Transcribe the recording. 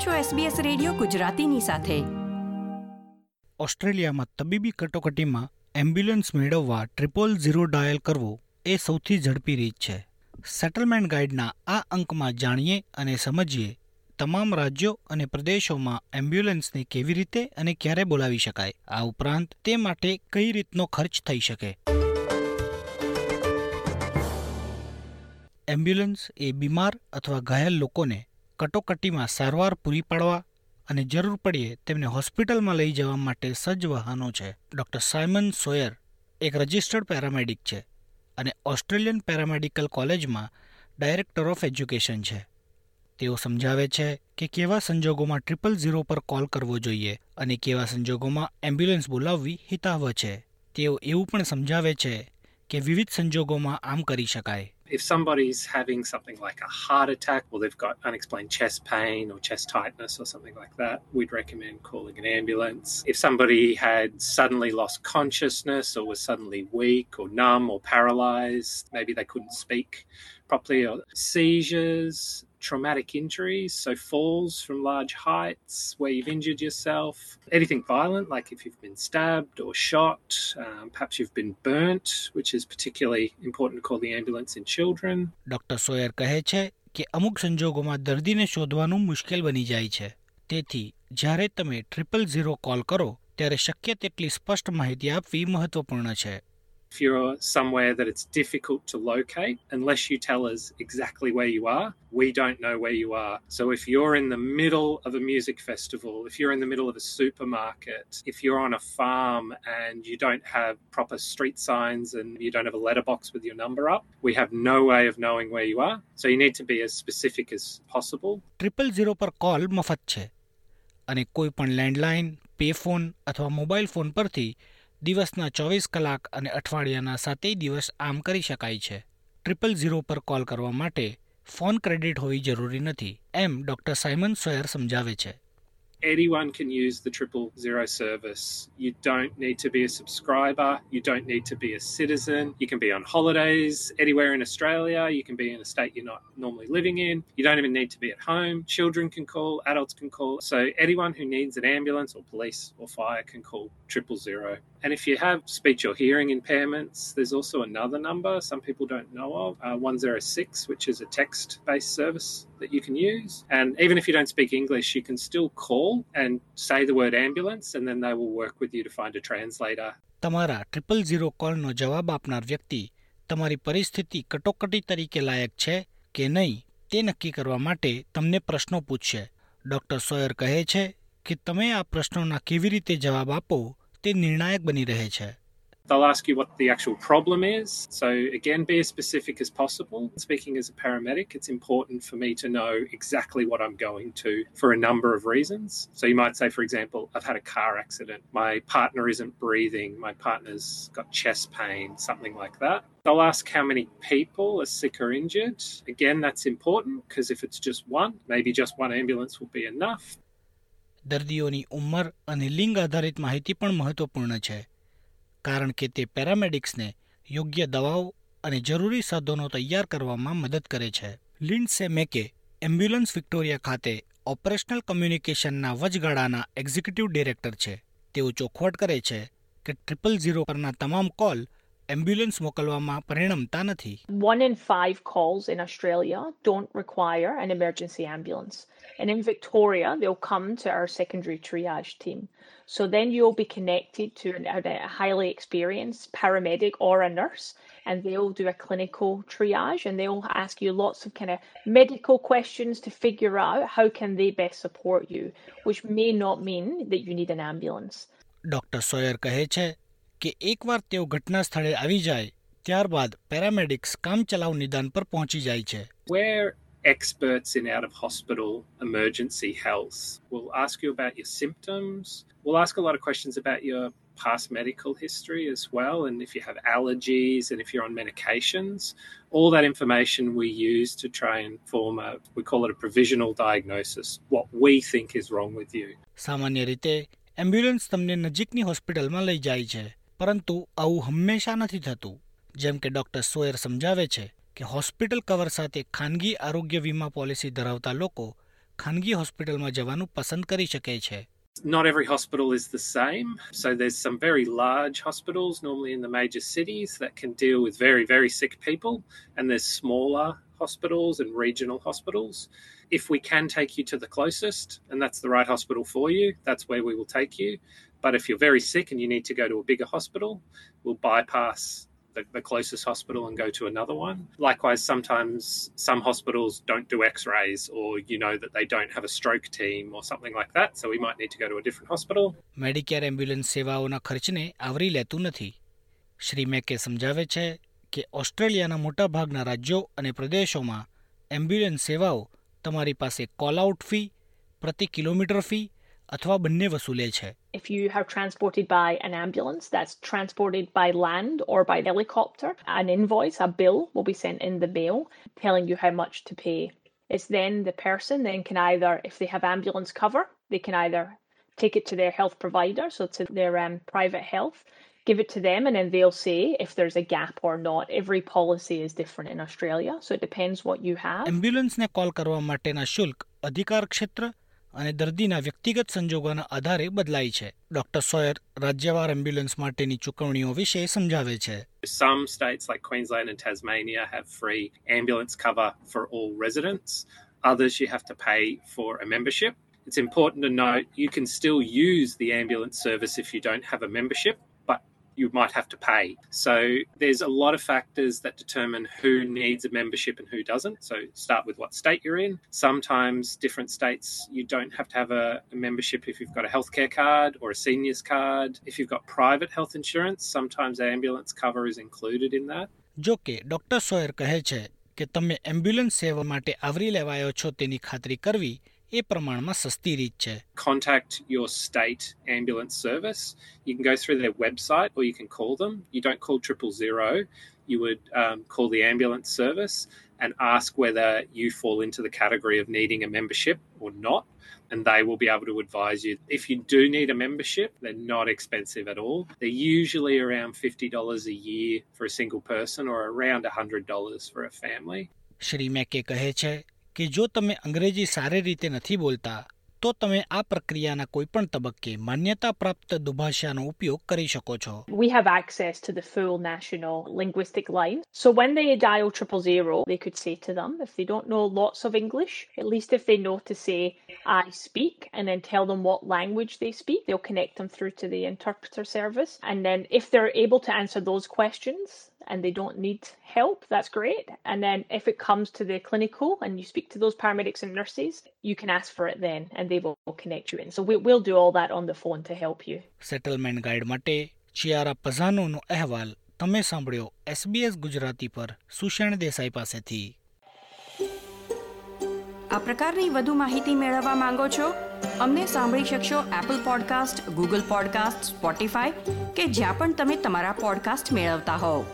આપ છો SBS radio ગુજરાતીની સાથે. ઓસ્ટ્રેલિયામાં તબીબી કટોકટીમાં એમ્બ્યુલન્સ મેળવવા ટ્રિપલ ઝીરો ડાયલ કરવો એ સૌથી ઝડપી રીત છે. સેટલમેન્ટ ગાઈડના આ અંકમાં જાણીએ અને સમજીએ તમામ રાજ્યો અને પ્રદેશોમાં એમ્બ્યુલન્સને કેવી રીતે અને ક્યારે બોલાવી શકાય, આ ઉપરાંત તે માટે કઈ રીતનો ખર્ચ થઈ શકે. એમ્બ્યુલન્સ એ બીમાર અથવા ઘાયલ લોકોને કટોકટીમાં સારવાર પૂરી પાડવા અને જરૂર પડીએ તેમને હોસ્પિટલમાં લઈ જવા માટે સજ્જ વાહનો છે. ડૉક્ટર સાયમન સોયર એક રજિસ્ટર્ડ પેરામેડિક છે અને ઓસ્ટ્રેલિયન પેરામેડિકલ કોલેજમાં ડાયરેક્ટર ઓફ એજ્યુકેશન છે. તેઓ સમજાવે છે કે કેવા સંજોગોમાં ટ્રિપલ ઝીરો પર કોલ કરવો જોઈએ અને કેવા સંજોગોમાં એમ્બ્યુલન્સ બોલાવવી હિતાવહ છે. તેઓ એવું પણ સમજાવે છે કે વિવિધ સંજોગોમાં આમ કરી શકાય. If somebody's having something like a heart attack or they've got unexplained chest pain or chest tightness or something like that, we'd recommend calling an ambulance. If somebody had suddenly lost consciousness or was suddenly weak or numb or paralyzed, maybe they couldn't speak properly, or seizures, traumatic injuries, so falls from large heights where you've injured yourself, anything violent, like if you've been stabbed or shot, um, perhaps you've been burnt, which is particularly important to call the ambulance in children. Dr. Sawyer કહે છે કે અમુક સંજોગોમાં દર્દીને શોધવાનું મુશ્કેલ બની જાય છે તેથી જ્યારે તમે ટ્રિપલ ઝીરો કોલ કરો ત્યારે શક્ય તેટલી સ્પષ્ટ માહિતી આપવી મહત્વપૂર્ણ છે If you're somewhere that it's difficult to locate, unless you tell us exactly where you are, we don't know where you are. So if you're in the middle of a music festival, if you're in the middle of a supermarket, if you're on a farm and you don't have proper street signs and you don't have a letterbox with your number up, we have no way of knowing where you are. So you need to be as specific as possible. Triple zero પર call મફત છે અને કોઈ પણ landline pay phone અથવા mobile phone પરથી દિવસના ચોવીસ કલાક અને અઠવાડિયાના સાતેય દિવસ આમ કરી શકાય છે ટ્રિપલ ઝીરો પર કોલ કરવા માટે ફોન ક્રેડિટ હોવી જરૂરી નથી એમ ડોક્ટર સાયમન સોયર સમજાવે છે anyone can use the triple zero service. You don't need to be a subscriber. You don't need to be a citizen. You can be on holidays anywhere in Australia. You can be in a state you're not normally living in. You don't even need to be at home. Children can call, adults can call. So anyone who needs an ambulance or police or fire can call triple zero. And if you have speech or hearing impairments, there's also another number some people don't know of, uh, 106, which is a text based service that you can use. And even if you don't speak English, you can still call and say the word ambulance, and then they will work with you to find a translator. તમારા triple zero કોલનો જવાબ આપનાર વ્યક્તિ તમારી પરિસ્થિતિ કટોકટી તરીકે લાયક છે કે નહીં તે નક્કી કરવા માટે તમને પ્રશ્નો પૂછશે ડોક્ટર સોયર કહે છે કે તમે આ પ્રશ્નોના કેવી રીતે જવાબ આપો તે નિર્ણાયક બની રહે છે They'll ask you what the actual problem is. So, again, be as specific as possible. Speaking as a paramedic, it's important for me to know exactly what I'm going to for a number of reasons. So, you might say, for example, I've had a car accident, my partner isn't breathing, my partner's got chest pain, something like that. They'll ask how many people are sick or injured. Again, that's important because if it's just one, maybe just one ambulance will be enough. દર્દીઓની ઉંમર અને લિંગ આધારિત માહિતી પણ મહત્વપૂર્ણ છે, કારણ કે તે પેરામેડિક્સને યોગ્ય દવાઓ અને જરૂરી સાધનો તૈયાર કરવામાં મદદ કરે છે. લિન્ડસે મેકે એમ્બ્યુલન્સ વિક્ટોરિયા ખાતે ઓપરેશનલ કમ્યુનિકેશનના વચગાળાના એક્ઝિક્યુટિવ ડિરેક્ટર છે. તેઓ ચોખવટ કરે છે કે ટ્રિપલ ઝીરો પરના તમામ call એમ્બ્યુલન્સ મોકલવામાં પરિણમતા નથી One in five calls in Australia don't require an emergency ambulance. And in Victoria, they'll come to our secondary triage team. So then you'll be connected to an, a highly experienced paramedic or a nurse, and they'll do a clinical triage and they'll ask you lots of kind of medical questions to figure out how can they best support you, which may not mean that you need an ambulance. Doctor Sawyer કહે છે કે એકવાર તેઓ ઘટના સ્થળે આવી જાય ત્યારબાદ પેરામેડિક્સ કામચલાઉ નિદાન પર પહોંચી જાય છે We're experts in out of hospital emergency health. We'll ask you about your symptoms. We'll ask a lot of questions about your past medical history as well, and if you have allergies and if you're on medications. All that information we use to try and form a, we call it a provisional diagnosis, what we think is wrong with you. સામાન્ય રીતે ambulance તમને નજીકની હોસ્પિટલમાં લઈ જાય છે પરંતુ આવું હંમેશા નથી થતું જેમ કે ડોક્ટર સોયર સમજાવે છે કે હોસ્પિટલ કવર સાથે ખાનગી આરોગ્ય વીમા પોલિસી ધરાવતા લોકો ખાનગી હોસ્પિટલમાં જવાનું પસંદ કરી શકે છે Not every hospital is the same. So there's some very large hospitals, normally in the major cities, that can deal with very, very sick people. And there's smaller hospitals and regional hospitals. If we can take you to the closest, and that's the right hospital for you, that's where we will take you. But if you're very sick and you need to go to a bigger hospital, we'll bypass the, the closest hospital and go to another one. Likewise, sometimes some hospitals don't do x rays or you know that they don't have a stroke team or something like that. So we might need to go to a different hospital. Medicare ambulance સેવાઓના ખર્ચને આવરી લેતું નથી શ્રી મેકે સમજાવે છે કે ઓસ્ટ્રેલિયાના મોટાભાગના રાજ્યો અને પ્રદેશોમાં એમ્બ્યુલન્સ સેવાઓ તમારી પાસે કોલ આઉટ ફી પ્રતિ કિલોમીટર ફી અથવા બંને વસૂલે છે If you are transported by an ambulance that's transported by land or by helicopter, an invoice, a bill will be sent in the mail telling you how much to pay. It's then the person then can either, if they have ambulance cover, they can either take it to their health provider, so to their um, private health, give it to them, and then they'll say if there's a gap or not. Every policy is different in Australia, so it depends what you have. એમ્બ્યુલન્સને call કરવા માટેના શુલ્ક અધિકાર ક્ષેત્ર અને દર્દીના વ્યક્તિગત સંજોગોના આધારે બદલાય છે ડોક્ટર સોયર રાજ્યવાર એમ્બ્યુલન્સ માટેની ચૂકવણીઓ વિશે સમજાવે છે Some states like Queensland and Tasmania have free ambulance cover for all residents. Others you have to pay for a membership. It's important to note you can still use the ambulance service if you don't have a membership, you might have to pay. So there's a lot of factors that determine who needs a membership and who doesn't. So start with what state you're in. Sometimes different states you don't have to have a, a membership if you've got a healthcare card or a seniors card. If you've got private health insurance, sometimes ambulance cover is included in that. જો કે doctor Sawyer કહે છે કે તમે ambulance સેવા માટે આવરી લેવાયો છો તેની ખાતરી કરવી એ પ્રમાણમાં સસ્તી રીત છે contact your state ambulance service. You can go through their website or you can call them. You don't call triple zero. You would um, call the ambulance service and ask whether you fall into the category of needing a membership or not. And they will be able to advise you. If you do need a membership, they're not expensive at all. They're usually around $50 a year for a single person or around $100 for a family. Shri મેકે કહે છે કે જો તમે અંગ્રેજી સારી રીતે નથી બોલતા તો તમે આ પ્રક્રિયાના કોઈપણ તબક્કે માન્યતા પ્રાપ્ત દુભાષાનો ઉપયોગ કરી શકો છો We have access to the full national linguistic line. So when they dial triple zero, they could say to them, if they don't know lots of English, at least if they know to say, I speak, and then tell them what language they speak, they'll connect them through to the interpreter service. And then if they're able to answer those questions and they don't need help, that's great. And then if it comes to the clinical and you speak to those paramedics and nurses, you can ask for it then and they will connect you in. So we, we'll do all that on the phone to help you. Settlement guide માટે Chiara પઝાનોનો અહેવાલ તમે સાંભળ્યો SBS Gujarati પર સુષેણ દેસાઈ પાસેથી આ પ્રકારની વધુ માહિતી મેળવવા માંગો છો અમને સાંભળી શકશો Apple podcast Google podcast Spotify કે જ્યાં પણ તમે તમારા પોડકાસ્ટ મેળવતા હોવ